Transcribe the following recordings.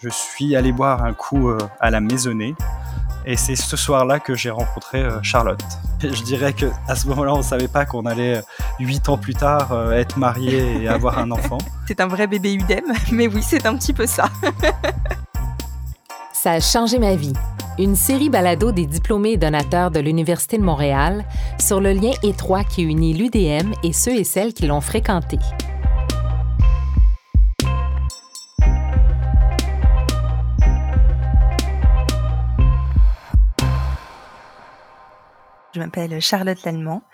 Je suis allé boire un coup euh, à la maisonnée et c'est ce soir-là que j'ai rencontré euh, Charlotte. Je dirais que à ce moment-là, on ne savait pas qu'on allait huit ans plus tard être marié et avoir un enfant. C'est un vrai bébé UDEM, mais oui, c'est un petit peu ça. ça a changé ma vie. Une série balado des diplômés et donateurs de l'Université de Montréal sur le lien étroit qui unit l'UDM et ceux et celles qui l'ont fréquenté. Je m'appelle Charlotte Lallemand.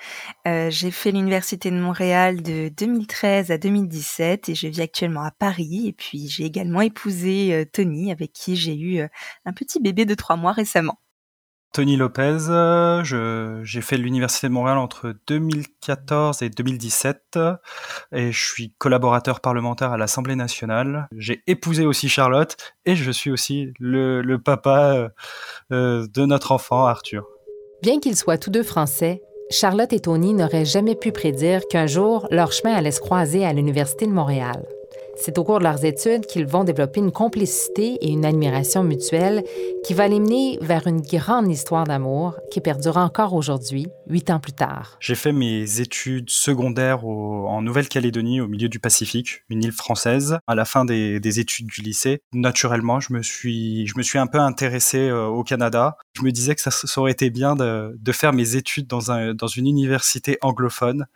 Euh, j'ai fait l'Université de Montréal de 2013 à 2017 et je vis actuellement à Paris. Et puis j'ai également épousé euh, Tony avec qui j'ai eu euh, un petit bébé de trois mois récemment. Tony Lopez, j'ai fait l'Université de Montréal entre 2014 et 2017 et je suis collaborateur parlementaire à l'Assemblée nationale. J'ai épousé aussi Charlotte et je suis aussi le, le papa de notre enfant Arthur. Bien qu'ils soient tous deux français, Charlotte et Tony n'auraient jamais pu prédire qu'un jour, leur chemin allait se croiser à l'Université de Montréal. C'est au cours de leurs études qu'ils vont développer une complicité et une admiration mutuelle qui va les mener vers une grande histoire d'amour qui perdure encore aujourd'hui, huit ans plus tard. J'ai fait mes études secondaires en Nouvelle-Calédonie, au milieu du Pacifique, une île française. À la fin des, études du lycée, naturellement, je me suis, je me suis un peu intéressé euh, au Canada. Je me disais que ça, aurait été bien de, faire mes études dans, un, dans une université anglophone.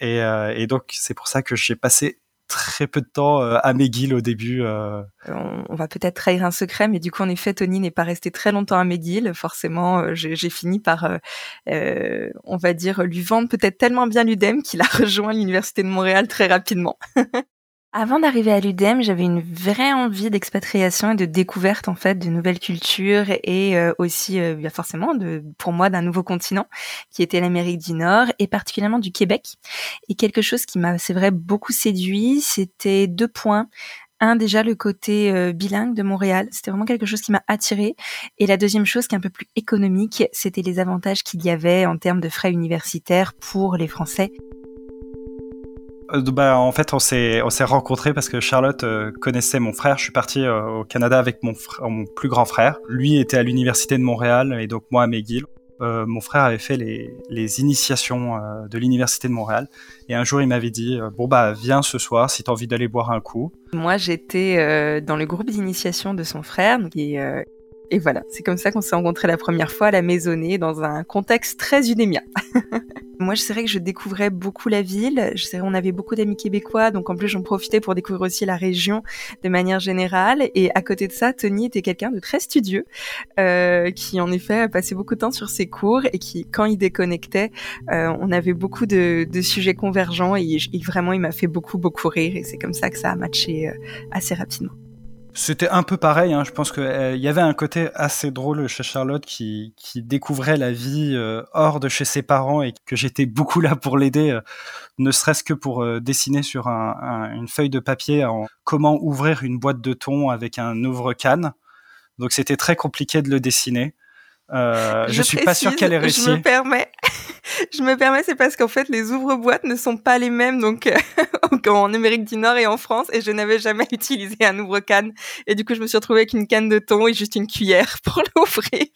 Et, euh, et, donc c'est pour ça que j'ai passé très peu de temps euh, à McGill au début. Euh. On, va peut-être trahir un secret, mais du coup, en effet, Tony n'est pas resté très longtemps à McGill. Forcément, euh, j'ai fini par, on va dire, lui vendre peut-être tellement bien l'UDEM qu'il a rejoint l'Université de Montréal très rapidement. Avant d'arriver à l'UDEM, j'avais une vraie envie d'expatriation et de découverte en fait de nouvelles cultures et euh, aussi euh, forcément de pour moi d'un nouveau continent qui était l'Amérique du Nord et particulièrement du Québec. Et quelque chose qui m'a c'est vrai beaucoup séduit, c'était deux points. Un déjà le côté euh, bilingue de Montréal, c'était vraiment quelque chose qui m'a attiré et la deuxième chose qui est un peu plus économique, c'était les avantages qu'il y avait en termes de frais universitaires pour les Français. Euh, bah, en fait, on s'est on s'est rencontrés parce que Charlotte euh, connaissait mon frère. Je suis parti euh, au Canada avec mon, mon plus grand frère. Lui était à l'université de Montréal et donc moi à McGill. mon frère avait fait les, initiations de l'université de Montréal et un jour il m'avait dit bon bah viens ce soir si t'as envie d'aller boire un coup. Moi j'étais dans le groupe d'initiation de son frère et, et voilà c'est comme ça qu'on s'est rencontrés la première fois à la maisonnée dans un contexte très unémien. Moi, je dirais que je découvrais beaucoup la ville. Je sais, on avait beaucoup d'amis québécois, donc en plus, j'en profitais pour découvrir aussi la région de manière générale. Et à côté de ça, Tony était quelqu'un de très studieux, euh, qui en effet passait beaucoup de temps sur ses cours et qui, quand il déconnectait, euh, on avait beaucoup de, de, sujets convergents et, vraiment, il m'a fait beaucoup, beaucoup rire. Et c'est comme ça que ça a matché euh, assez rapidement. C'était un peu pareil. Hein. Je pense qu'il euh, y avait un côté assez drôle chez Charlotte qui, qui découvrait la vie euh, hors de chez ses parents et que j'étais beaucoup là pour l'aider, euh, ne serait-ce que pour dessiner sur un, une feuille de papier en comment ouvrir une boîte de thon avec un ouvre-canne. Donc c'était très compliqué de le dessiner. Je, je suis pas sûr qu'elle ait réussi. Je me permets. je me permets, c'est parce qu'en fait, les ouvre-boîtes ne sont pas les mêmes donc euh, en Amérique du Nord et en France, et je n'avais jamais utilisé un ouvre-canne. Et du coup, je me suis retrouvée avec une canne de thon et juste une cuillère pour l'ouvrir.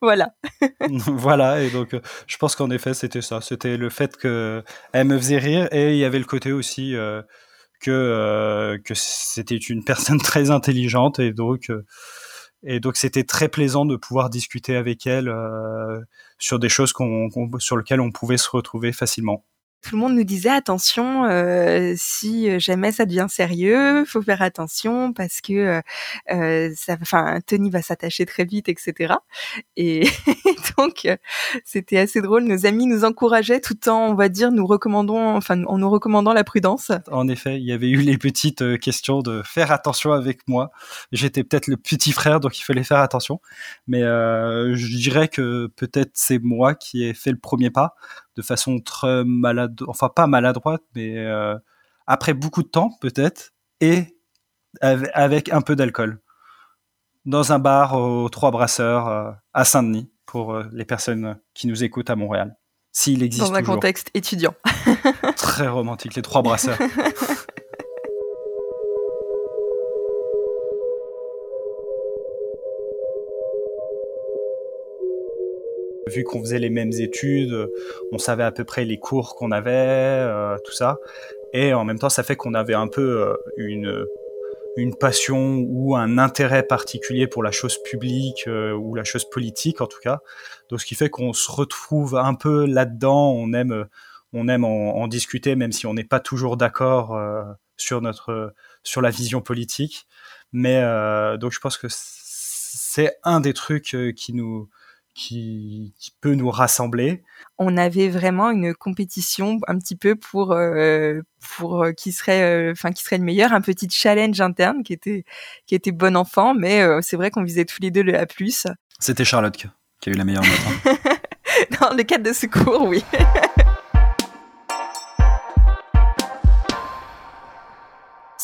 voilà. voilà, et donc euh, je pense qu'en effet, c'était ça. C'était le fait qu'elle me faisait rire, et il y avait le côté aussi euh, que, que c'était une personne très intelligente, et donc et donc c'était très plaisant de pouvoir discuter avec elle euh, sur des choses qu'on, sur lesquelles on pouvait se retrouver facilement tout le monde nous disait attention euh, si euh, jamais ça devient sérieux faut faire attention parce que euh, euh Tony va s'attacher très vite etc et donc c'était assez drôle. Nos amis nous encourageaient tout en on va dire nous recommandons enfin en nous recommandant la prudence. En effet il y avait eu les petites questions de faire attention avec moi j'étais peut-être le petit frère donc il fallait faire attention. Mais je dirais que peut-être c'est moi qui ai fait le premier pas de façon très malade, enfin pas maladroite, mais euh, après beaucoup de temps peut-être, et avec un peu d'alcool, dans un bar aux Trois Brasseurs euh, à Saint-Denis pour euh, les personnes qui nous écoutent à Montréal, s'il existe Dans un contexte étudiant. très romantique, les Trois Brasseurs. Vu qu'on faisait les mêmes études, on savait à peu près les cours qu'on avait, tout ça. Et en même temps, ça fait qu'on avait un peu une une passion ou un intérêt particulier pour la chose publique euh, ou la chose politique en tout cas. Donc ce qui fait qu'on se retrouve un peu là-dedans. On aime, on aime en, discuter même si on n'est pas toujours d'accord euh, sur notre sur la vision politique. Mais euh, donc je pense que c'est un des trucs qui nous qui, peut nous rassembler. On avait vraiment une compétition un petit peu pour euh, pour euh, qui serait euh, enfin qui serait le meilleur, un petit challenge interne qui était qui était bon enfant, mais c'est vrai qu'on visait tous les deux le A+. C'était Charlotte qui a eu la meilleure note. Hein. Dans le cadre de ce cours, oui.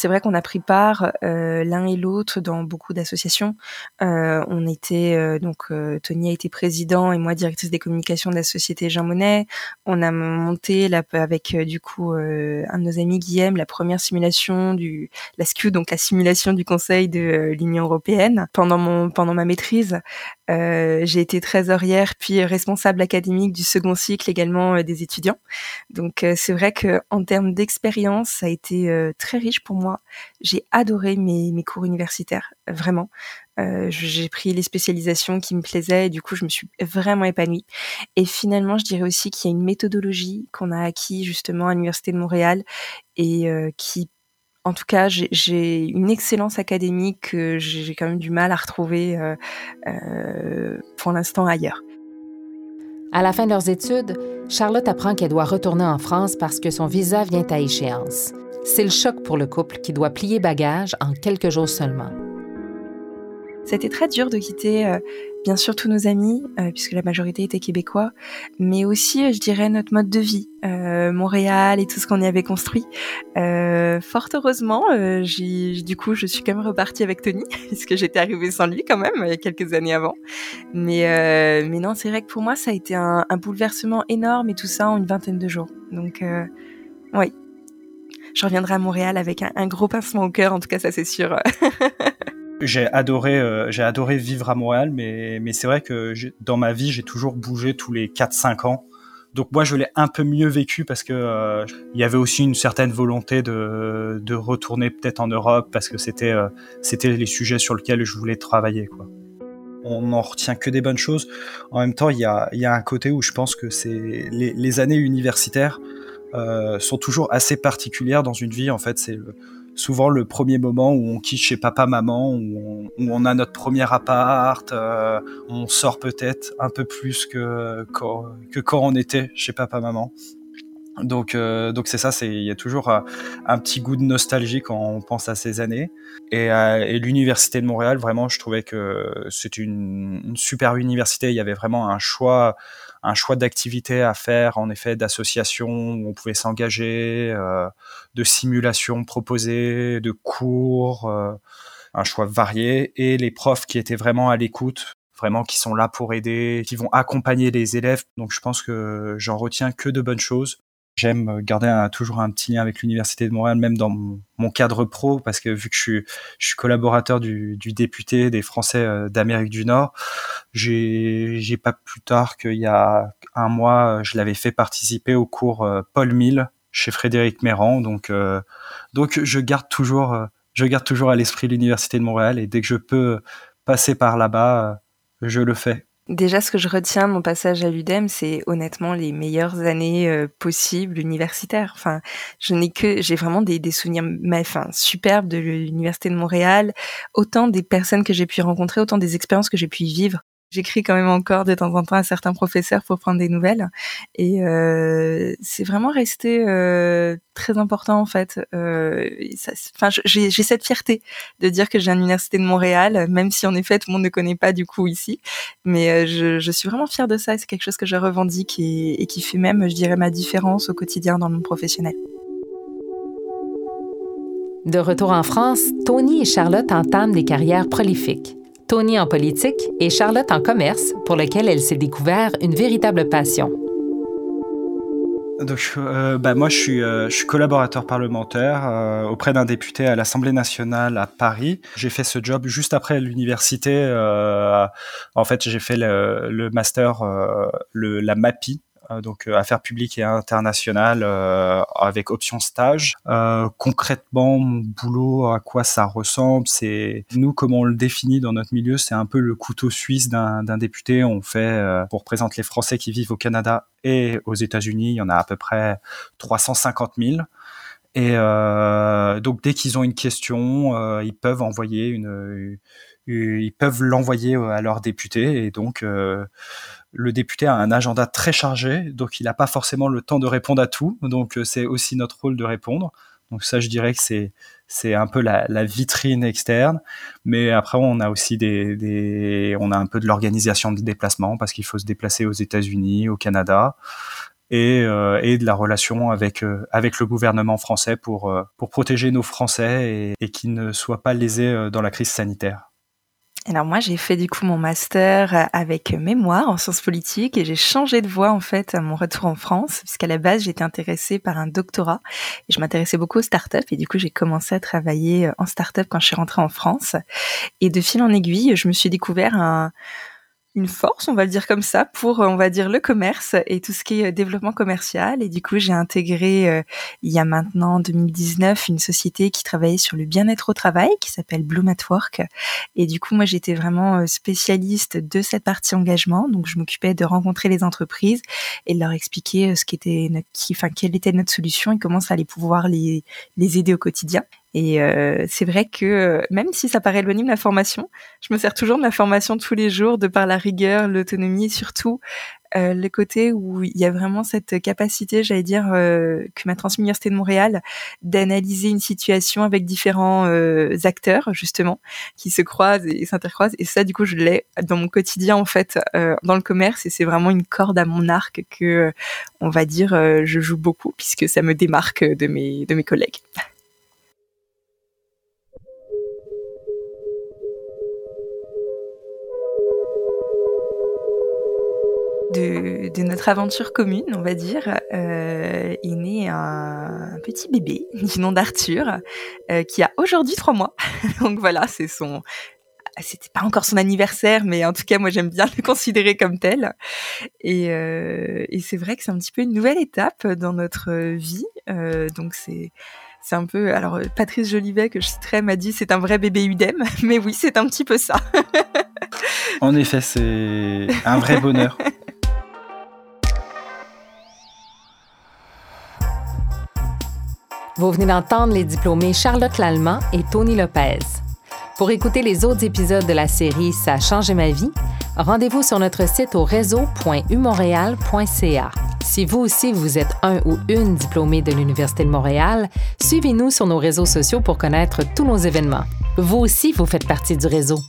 c'est vrai qu'on a pris part euh, l'un et l'autre dans beaucoup d'associations. Euh, on était euh, donc Tony a été président et moi directrice des communications de la société Jean Monnet. On a monté avec du coup un de nos amis Guillaume la première simulation du la SKU donc la simulation du Conseil de l'Union européenne pendant mon pendant ma maîtrise. j'ai été trésorière puis responsable académique du second cycle également des étudiants. Donc c'est vrai que en termes d'expérience, ça a été très riche pour moi j'ai adoré mes, cours universitaires, vraiment. Euh, j'ai pris les spécialisations qui me plaisaient et du coup je me suis vraiment épanouie. Et finalement je dirais aussi qu'il y a une méthodologie qu'on a acquis justement à l'université de Montréal et euh, qui en tout cas, j'ai une excellence académique que j'ai quand même du mal à retrouver euh, pour l'instant ailleurs. À la fin de leurs études, Charlotte apprend qu'elle doit retourner en France parce que son visa vient à échéance. C'est le choc pour le couple qui doit plier bagage en quelques jours seulement. C'était très dur de quitter, euh, bien sûr, tous nos amis, euh, puisque la majorité était québécois, mais aussi, euh, je dirais, notre mode de vie, Montréal et tout ce qu'on y avait construit. fort heureusement, du coup, je suis quand même repartie avec Tony, puisque j'étais arrivée sans lui quand même, il y a quelques années avant. Mais, mais non, c'est vrai que pour moi, ça a été un, un, bouleversement énorme et tout ça en une vingtaine de jours. Donc, oui, je reviendrai à Montréal avec un, gros pincement au cœur, en tout cas ça c'est sûr. j'ai adoré, euh, adoré vivre à Montréal, mais, mais c'est vrai que dans ma vie j'ai toujours bougé tous les 4-5 ans. Donc moi je l'ai un peu mieux vécu parce que euh, y avait aussi une certaine volonté de, de retourner peut-être en Europe parce que c'était euh, les sujets sur lesquels je voulais travailler. On n'en retient que des bonnes choses. En même temps, il y a, y a un côté où je pense que c'est les années universitaires euh, sont toujours assez particulières dans une vie. En fait, c'est souvent le premier moment où on quitte chez papa, maman, où on, a notre premier appart, euh, on sort peut-être un peu plus que quand, que quand on était chez papa, maman. Donc, euh, donc c'est ça, c'est il y a toujours un, petit goût de nostalgie quand on pense à ces années. Et, l'université de Montréal, vraiment, je trouvais que c'est une, une, super université. Il y avait vraiment un choix un choix d'activités à faire, en effet, d'associations où on pouvait s'engager, euh, de simulations proposées, de cours, euh, un choix varié, et les profs qui étaient vraiment à l'écoute, vraiment qui sont là pour aider, qui vont accompagner les élèves. Donc je pense que j'en retiens que de bonnes choses. J'aime garder toujours un petit lien avec l'université de Montréal, même dans mon, cadre pro, parce que vu que je suis, je suis collaborateur du, du député des Français euh, d'Amérique du Nord, j'ai, pas plus tard qu'il y a un mois, je l'avais fait participer au cours euh, Paul Mill chez Frédéric Méran, donc euh, donc je garde toujours, je garde toujours à l'esprit l'université de Montréal et dès que je peux passer par là-bas, je le fais. Déjà, ce que je retiens de mon passage à l'UDEM, c'est honnêtement les meilleures années euh, possibles universitaires. Enfin, je n'ai que, j'ai vraiment des, des souvenirs, enfin, superbes de l'université de Montréal. Autant des personnes que j'ai pu rencontrer, autant des expériences que j'ai pu vivre. J'écris quand même encore de temps en temps à certains professeurs pour prendre des nouvelles. Et euh, c'est vraiment resté euh, très important en fait. Euh, enfin, j'ai cette fierté de dire que j'ai une université de Montréal, même si en effet tout le monde ne connaît pas du coup ici. Mais je, je, suis vraiment fière de ça. C'est quelque chose que je revendique et, et qui fait même, je dirais, ma différence au quotidien dans le monde professionnel. De retour en France, Tony et Charlotte entament des carrières prolifiques. Tony en politique et Charlotte en commerce, pour lequel elle s'est découvert une véritable passion. Donc, euh, bah, moi, je suis, euh, je suis collaborateur parlementaire euh, auprès d'un député à l'Assemblée nationale à Paris. J'ai fait ce job juste après l'université. en fait, j'ai fait le, master, la MAPI, donc euh, affaires publiques et internationales euh, avec option stage. concrètement, mon boulot, à quoi ça ressemble, c'est nous comment on le définit dans notre milieu, c'est un peu le couteau suisse d'un député. On fait, on représente les Français qui vivent au Canada et aux États-Unis. Il y en a à peu près 350 000. Et euh, donc dès qu'ils ont une question, euh, ils peuvent envoyer une, ils peuvent l'envoyer à leur député. Et donc euh, le député a un agenda très chargé, donc il n'a pas forcément le temps de répondre à tout. Donc euh, c'est aussi notre rôle de répondre. Donc ça, je dirais que c'est c'est un peu la, la, vitrine externe, mais après on a aussi des, des on a un peu de l'organisation de déplacement parce qu'il faut se déplacer aux États-Unis, au Canada. Et, euh, et, de la relation avec euh, avec le gouvernement français pour pour protéger nos Français et, et qu'ils ne soient pas lésés dans la crise sanitaire. Alors moi, j'ai fait du coup mon master euh, avec mémoire en sciences politiques et j'ai changé de voie en fait à mon retour en France, puisqu'à la base j'étais intéressée par un doctorat et je m'intéressais beaucoup aux startups et du coup j'ai commencé à travailler euh, en startup quand je suis rentrée en France. Et de fil en aiguille, je me suis découvert un une force, on va le dire comme ça, pour on va dire le commerce et tout ce qui est euh, développement commercial. Et du coup, j'ai intégré euh, il y a maintenant 2019 une société qui travaillait sur le bien-être au travail, qui s'appelle Bloom at Work. Et du coup, moi, j'étais vraiment euh, spécialiste de cette partie engagement. Donc, je m'occupais de rencontrer les entreprises et de leur expliquer ce qui était, notre, enfin, quelle était notre solution et comment ça allait pouvoir les, les aider au quotidien. Et euh, c'est vrai que même si ça paraît éloigné de la formation, je me sers toujours de la formation tous les jours, de par la rigueur, l'autonomie, et surtout euh, le côté où il y a vraiment cette capacité, j'allais dire, euh, que m'a transmis l'Université de Montréal, d'analyser une situation avec différents euh, acteurs, justement, qui se croisent et s'intercroisent. Et ça, du coup, je l'ai dans mon quotidien, en fait, euh, dans le commerce. Et c'est vraiment une corde à mon arc que, on va dire, je joue beaucoup, puisque ça me démarque de mes, de mes collègues. De, notre aventure commune, on va dire, euh, est né un, petit bébé du nom d'Arthur, euh, qui a aujourd'hui trois mois. Donc voilà, c'est son, c'était pas encore son anniversaire, mais en tout cas, moi, j'aime bien le considérer comme tel. Et, euh, et c'est vrai que c'est un petit peu une nouvelle étape dans notre vie. Euh, donc c'est c'est un peu. Alors Patrice Jolivet que je citerai m'a dit c'est un vrai bébé UDEM, mais oui, c'est un petit peu ça. en effet, c'est un vrai bonheur. Vous venez d'entendre les diplômés Charlotte Lallemand et Tony Lopez. Pour écouter les autres épisodes de la série Ça a changé ma vie, rendez-vous sur notre site au réseau.umontréal.ca. Si vous aussi vous êtes un ou une diplômée de l'Université de Montréal, suivez-nous sur nos réseaux sociaux pour connaître tous nos événements. Vous aussi, vous faites partie du réseau.